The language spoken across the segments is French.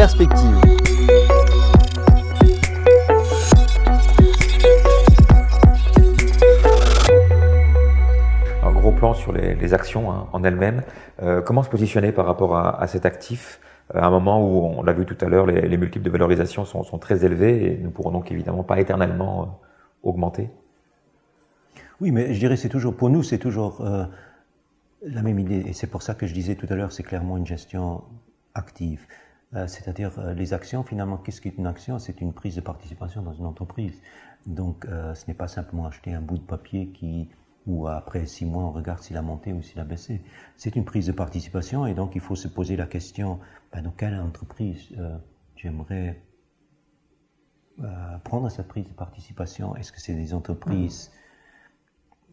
perspective. Un gros plan sur les, actions hein, en elles-mêmes. Euh, comment se positionner par rapport à, cet actif? À un moment où, on l'a vu tout à l'heure, les, multiples de valorisation sont, très élevés et ne pourront donc évidemment pas éternellement euh, augmenter Oui, mais je dirais c'est toujours, pour nous, c'est toujours euh, la même idée. Et c'est pour ça que je disais tout à l'heure, c'est clairement une gestion active. Euh, c'est-à-dire, les actions, finalement, qu'est-ce qu'est une action? C'est une prise de participation dans une entreprise. Donc, ce n'est pas simplement acheter un bout de papier qui ou après six mois, on regarde s'il a monté ou s'il a baissé. C'est une prise de participation et donc il faut se poser la question, ben, dans quelle entreprise euh, j'aimerais euh, prendre cette prise de participation? Est-ce que c'est des entreprises,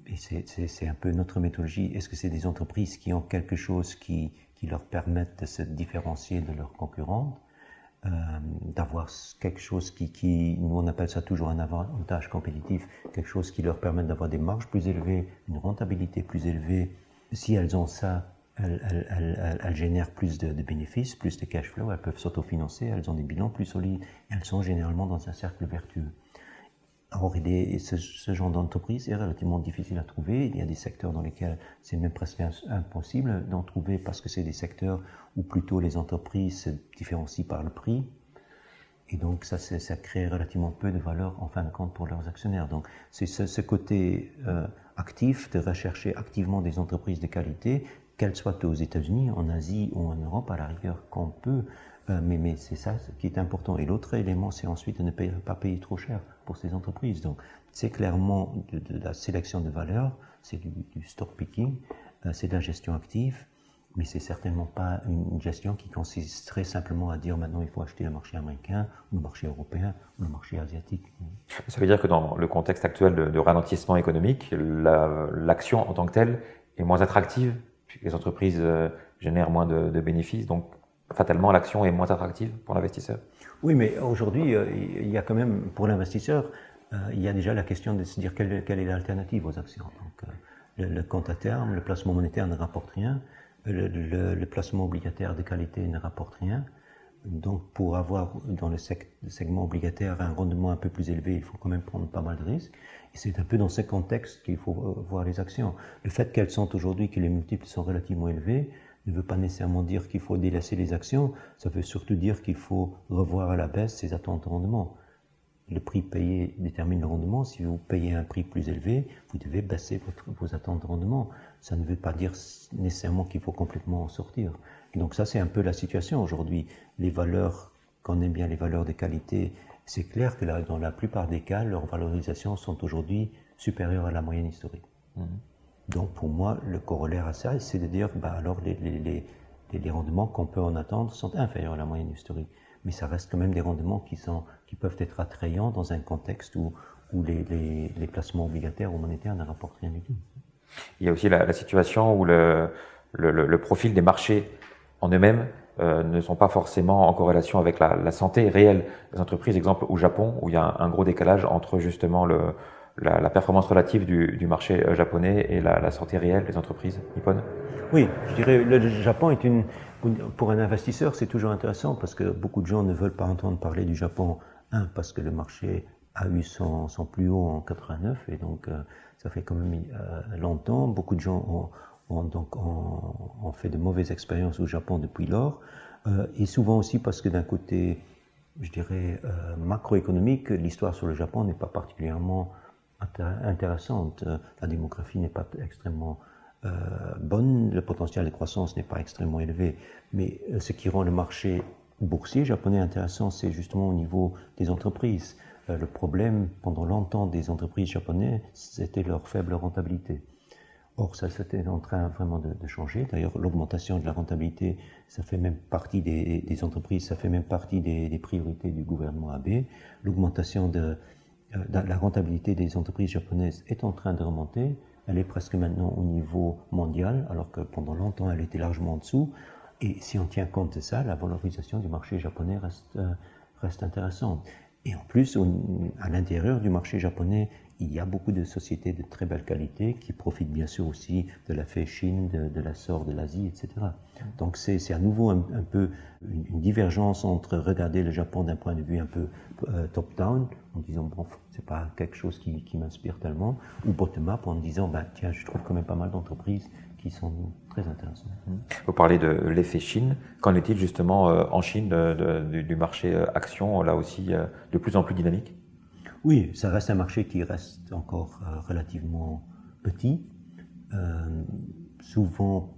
et c'est un peu notre méthodologie, est-ce que c'est des entreprises qui ont quelque chose qui, qui leur permettent de se différencier de leurs concurrents euh, d'avoir quelque chose qui, qui, nous on appelle ça toujours un avantage compétitif, quelque chose qui leur permet d'avoir des marges plus élevées, une rentabilité plus élevée. Si elles ont ça, elles, génèrent plus de, bénéfices, plus de cash flow, elles peuvent s'autofinancer, elles ont des bilans plus solides, elles sont généralement dans un cercle vertueux. Or, ce, genre d'entreprise est relativement difficile à trouver. Il y a des secteurs dans lesquels c'est même presque impossible d'en trouver parce que c'est des secteurs où plutôt les entreprises se différencient par le prix. Et donc, ça, ça crée relativement peu de valeur en fin de compte pour leurs actionnaires. Donc, c'est ce, côté euh, actif de rechercher activement des entreprises de qualité, qu'elles soient aux États-Unis, en Asie ou en Europe, à la rigueur, qu'on peut euh, mais, c'est ça qui est important. Et l'autre élément, c'est ensuite de ne pas payer trop cher pour ces entreprises. Donc, c'est clairement de, la sélection de valeur, c'est du, stock picking, euh, c'est de la gestion active, mais c'est certainement pas une gestion qui consisterait simplement à dire maintenant il faut acheter le marché américain, le marché européen, le marché asiatique. Ça veut dire que dans le contexte actuel de, ralentissement économique, l'action en tant que telle est moins attractive, les entreprises euh, génèrent moins de, de bénéfices. Donc, fatalement, l'action est moins attractive pour l'investisseur. Oui, mais aujourd'hui, euh, il y a quand même, pour l'investisseur, euh, il y a déjà la question de se dire quelle, est l'alternative aux actions. Donc, euh, le, compte à terme, le placement monétaire ne rapporte rien, le, placement obligataire de qualité ne rapporte rien. Donc, pour avoir dans le, segment obligataire un rendement un peu plus élevé, il faut quand même prendre pas mal de risques. Et c'est un peu dans ce contexte qu'il faut voir les actions. Le fait qu'elles sont aujourd'hui, que les multiples sont relativement élevés, ne veut pas nécessairement dire qu'il faut délaisser les actions, ça veut surtout dire qu'il faut revoir à la baisse ses attentes de rendement. Le prix payé détermine le rendement. Si vous payez un prix plus élevé, vous devez baisser vos attentes de rendement. Ça ne veut pas dire nécessairement qu'il faut complètement en sortir. Donc ça, c'est un peu la situation aujourd'hui. Les valeurs, qu'on aime bien les valeurs de qualité, c'est clair que là, dans la plupart des cas, leurs valorisations sont aujourd'hui supérieures à la moyenne historique. Mmh. Donc pour moi, le corollaire à ça, c'est de dire, bah, alors les, les, les, les rendements qu'on peut en attendre sont inférieurs à la moyenne historique. Mais ça reste quand même des rendements qui, sont, qui peuvent être attrayants dans un contexte où, où les, les, placements obligataires ou monétaires ne rapportent rien du tout. Il y a aussi la, la situation où le, le, le, profil des marchés en eux-mêmes euh, ne sont pas forcément en corrélation avec la, la, santé réelle des entreprises. Exemple au Japon, où il y a un, un gros décalage entre justement le, la, performance relative du, marché euh, japonais et la, la santé réelle des entreprises nippones Oui, je dirais le Japon est une pour un investisseur c'est toujours intéressant parce que beaucoup de gens ne veulent pas entendre parler du Japon. Un parce que le marché a eu son, plus haut en 89 et donc euh, ça fait quand même euh, longtemps. Beaucoup de gens ont, donc ont, fait de mauvaises expériences au Japon depuis lors. Et souvent aussi parce que d'un côté je dirais macroéconomique l'histoire sur le Japon n'est pas particulièrement intéressante. La démographie n'est pas extrêmement euh, bonne, le potentiel de croissance n'est pas extrêmement élevé, mais euh, ce qui rend le marché boursier japonais intéressant, c'est justement au niveau des entreprises. Euh, le problème pendant longtemps des entreprises japonaises, c'était leur faible rentabilité. Or, ça c'était en train vraiment de, changer. D'ailleurs, l'augmentation de la rentabilité, ça fait même partie des, entreprises, ça fait même partie des, des priorités du gouvernement Abe. L'augmentation de, euh, la rentabilité des entreprises japonaises est en train de remonter. Elle est presque maintenant au niveau mondial, alors que pendant longtemps elle était largement en dessous. Et si on tient compte de ça, la valorisation du marché japonais reste, euh, intéressante. Et en plus, à l'intérieur du marché japonais, il y a beaucoup de sociétés de très belle qualité qui profitent bien sûr aussi de la fait Chine, de, de l'assort de l'Asie, etc. Donc c'est à nouveau un, peu une, divergence entre regarder le Japon d'un point de vue un peu euh, top-down, en disant bon, c'est pas quelque chose qui, m'inspire tellement, ou bottom-up en disant ben, tiens, je trouve quand même pas mal d'entreprises qui sont très intéressantes. Vous parlez de l'effet Chine. Qu'en est-il justement euh, en Chine du marché euh, action, là aussi de plus en plus dynamique? Oui, ça reste un marché qui reste encore euh, relativement petit. Euh, souvent,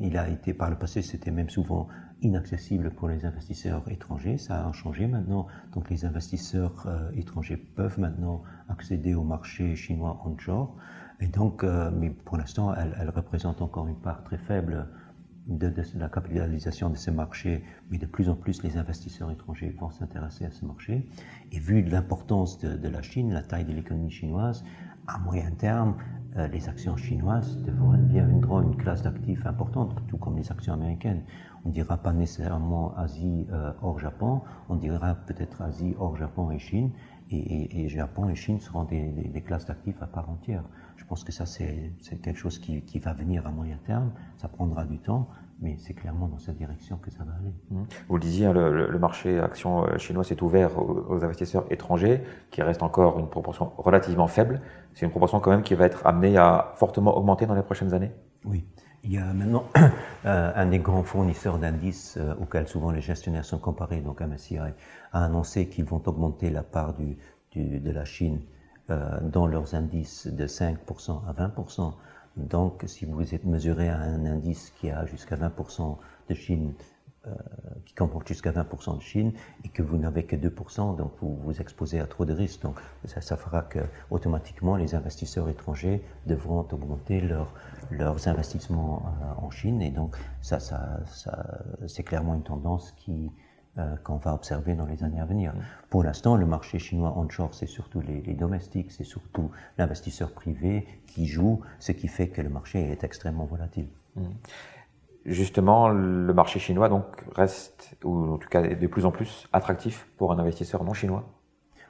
il a été par le passé, c'était même souvent inaccessible pour les investisseurs étrangers. Ça a changé maintenant. Donc les investisseurs euh, étrangers peuvent maintenant accéder au marché chinois onshore. Et donc, mais pour l'instant, elle, elle, représente encore une part très faible de, la capitalisation de ce marché, mais de plus en plus les investisseurs étrangers vont s'intéresser à ce marché. Et vu l'importance de, la Chine, la taille de l'économie chinoise, à moyen terme, les actions chinoises deviendront une classe d'actifs importante, tout comme les actions américaines. On ne dira pas nécessairement Asie euh, hors Japon, on dira peut-être Asie hors Japon et Chine, et, Japon et Chine seront des, classes d'actifs à part entière. Je pense que ça, c'est quelque chose qui, va venir à moyen terme. Ça prendra du temps, mais c'est clairement dans cette direction que ça va aller. Mmh. Vous le disiez, hein, le, le marché action euh, chinois s'est ouvert aux, investisseurs étrangers, qui reste encore une proportion relativement faible. C'est une proportion quand même qui va être amenée à fortement augmenter dans les prochaines années? Oui. Il y a maintenant euh, un des grands fournisseurs d'indices euh, auxquels souvent les gestionnaires sont comparés, donc MSCI, a annoncé qu'ils vont augmenter la part du, du, de la Chine euh, dans leurs indices de 5% à 20%. Donc, si vous êtes mesuré à un indice qui a jusqu'à 20% de Chine, euh, qui comporte jusqu'à 20% de Chine, et que vous n'avez que 2%, donc vous vous exposez à trop de risques. Donc, ça, fera que automatiquement les investisseurs étrangers devront augmenter leur, leurs investissements euh, en Chine, et donc ça, c'est clairement une tendance qui qu'on va observer dans les années à venir. Mm. Pour l'instant, le marché chinois onshore, c'est surtout les, domestiques, c'est surtout l'investisseur privé qui joue, ce qui fait que le marché est extrêmement volatile. Mm. Justement, le marché chinois donc reste, ou en tout cas est de plus en plus attractif pour un investisseur non chinois?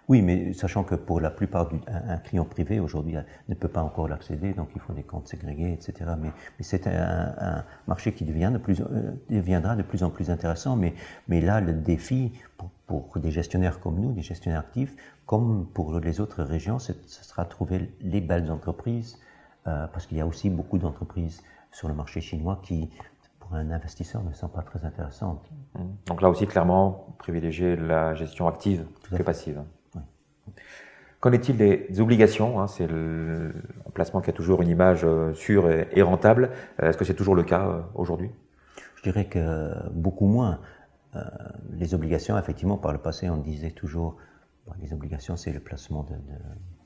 Oui, mais sachant que pour la plupart du un, client privé aujourd'hui ne peut pas encore l'accéder, donc il faut des comptes ségrégés, etc. Mais, mais c'est un, un, marché qui devient de plus, euh, deviendra de plus en plus intéressant. Mais, mais là, le défi pour, pour, des gestionnaires comme nous, des gestionnaires actifs, comme pour les autres régions, ce sera trouver les belles entreprises, euh, parce qu'il y a aussi beaucoup d'entreprises sur le marché chinois qui, pour un investisseur, ne sont pas très intéressantes. Donc là aussi, clairement, privilégier la gestion active que passive. Qu'en est-il des obligations hein, C'est le placement qui a toujours une image euh, sûre et, rentable. Euh, est-ce que c'est toujours le cas euh, aujourd'hui? Je dirais que beaucoup moins. les obligations, effectivement, par le passé, on disait toujours, les obligations, c'est le placement de,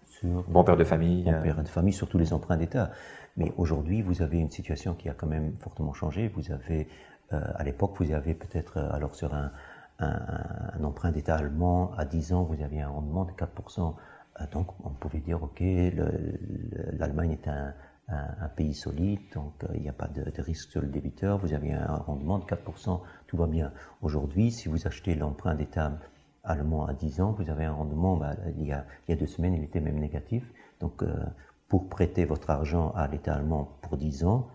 sur bon père de famille, bon père de famille, surtout les emprunts d'État. Mais aujourd'hui, vous avez une situation qui a quand même fortement changé. Vous avez, à l'époque, vous avez peut-être, alors sur un, un, emprunt d'État allemand à 10 ans, vous aviez un rendement de 4%. Euh, donc on pouvait dire, OK, l'Allemagne est un, pays solide, donc euh, il n'y a pas de, risque sur le débiteur, vous avez un rendement de 4%, tout va bien. Aujourd'hui, si vous achetez l'emprunt d'État allemand à 10 ans, vous avez un rendement, bah, il, y a, il, y a, deux semaines, il était même négatif. Donc euh, pour prêter votre argent à l'État allemand pour 10 ans,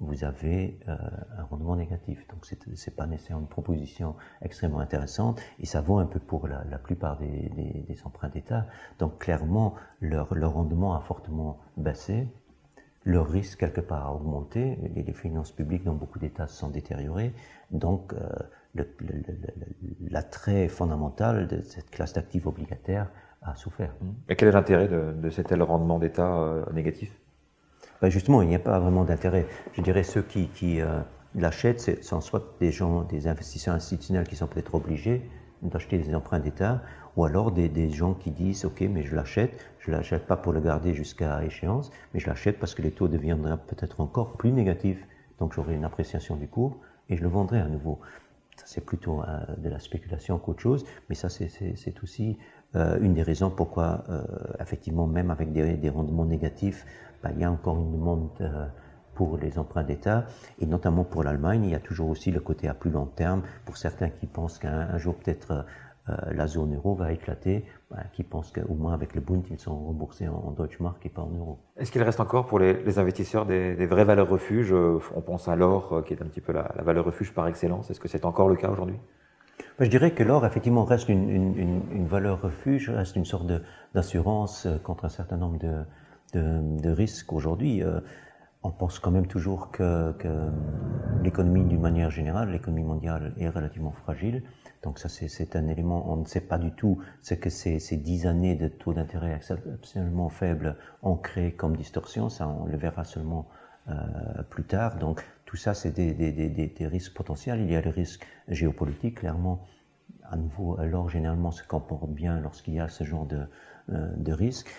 vous avez euh, un rendement négatif. Donc ce n'est pas nécessairement une proposition extrêmement intéressante et ça vaut un peu pour la, plupart des, emprunts d'État. Donc clairement, leur, rendement a fortement baissé, leur risque quelque part a augmenté, les, les finances publiques dans beaucoup d'États se sont détériorées. Donc euh, l'attrait fondamental de cette classe d'actifs obligataires a souffert. Et quel est l'intérêt de, cet rendement d'État euh, négatif? Ben, justement, il n'y a pas vraiment d'intérêt. Je dirais ceux qui, euh, l'achètent, c'est soit des gens, des investisseurs institutionnels qui sont peut-être obligés d'acheter des emprunts d'État, ou alors des, gens qui disent ok, mais je l'achète, je l'achète pas pour le garder jusqu'à échéance, mais je l'achète parce que les taux deviendront peut-être encore plus négatifs, donc j'aurai une appréciation du cours et je le vendrai à nouveau. Ça c'est plutôt euh, de la spéculation qu'autre chose, mais ça c'est aussi euh, une des raisons pourquoi euh, effectivement même avec des, rendements négatifs ben, il y a encore une demande euh, pour les emprunts d'État, et notamment pour l'Allemagne, il y a toujours aussi le côté à plus long terme, pour certains qui pensent qu'un jour peut-être la zone euro va éclater, ben, qui pensent qu'au moins avec le Bund, ils sont remboursés en, en Deutsche Mark et pas en euros. Est-ce qu'il reste encore pour les, investisseurs des, vraies valeurs refuges? On pense à l'or, qui est un petit peu la, valeur refuge par excellence. Est-ce que c'est encore le cas aujourd'hui? Je dirais que l'or, effectivement, reste une, valeur refuge, reste une sorte d'assurance contre un certain nombre de, risques aujourd'hui on pense quand même toujours que, l'économie, d'une manière générale, l'économie mondiale est relativement fragile. Donc ça, c'est un élément, on ne sait pas du tout ce que ces, ces dix années de taux d'intérêt absolument faibles ont créé comme distorsion. Ça, on le verra seulement euh, plus tard. Donc tout ça, c'est des, risques potentiels. Il y a les risques géopolitiques, clairement. À nouveau, l'or généralement se comporte bien lorsqu'il y a ce genre de, euh, de risques.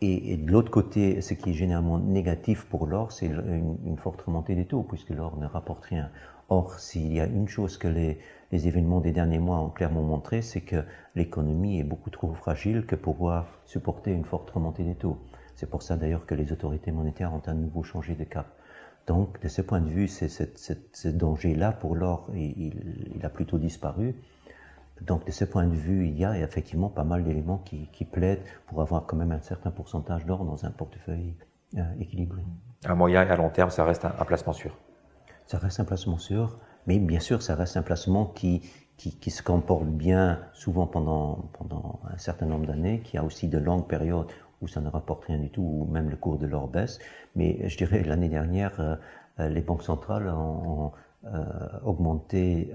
Et, de l'autre côté, ce qui est généralement négatif pour l'or, c'est une, forte remontée des taux, puisque l'or ne rapporte rien. Or, s'il y a une chose que les, événements des derniers mois ont clairement montré, c'est que l'économie est beaucoup trop fragile que pour pouvoir supporter une forte remontée des taux. C'est pour ça d'ailleurs que les autorités monétaires ont à nouveau changé de cap. Donc, de ce point de vue, ce danger-là pour l'or, il, a plutôt disparu. Donc, de ce point de vue, il y a effectivement pas mal d'éléments qui, plaident pour avoir quand même un certain pourcentage d'or dans un portefeuille euh, équilibré. À moyen et à long terme, ça reste un, placement sûr Ça reste un placement sûr, mais bien sûr, ça reste un placement qui, qui, se comporte bien souvent pendant, pendant un certain nombre d'années, qui a aussi de longues périodes où ça ne rapporte rien du tout, ou même le cours de l'or baisse. Mais je dirais, l'année dernière, euh, euh, les banques centrales ont, augmenté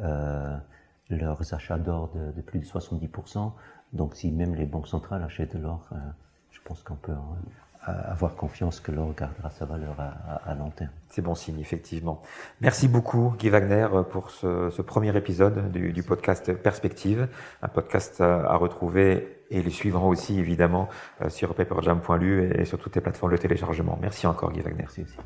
leurs achats d'or de, plus de 70%. Donc si même les banques centrales achètent de l'or, euh, je pense qu'on peut euh, avoir confiance que l'or gardera sa valeur à, long terme. C'est bon signe, effectivement. Merci beaucoup, Guy Wagner, pour ce, premier épisode du, podcast Perspective, un podcast à retrouver et les suivants aussi, évidemment, euh, sur paperjam.lu et sur toutes les plateformes de téléchargement. Merci encore, Guy Wagner. Merci aussi.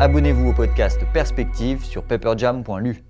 Abonnez-vous au podcast Perspective sur pepperjam.lu.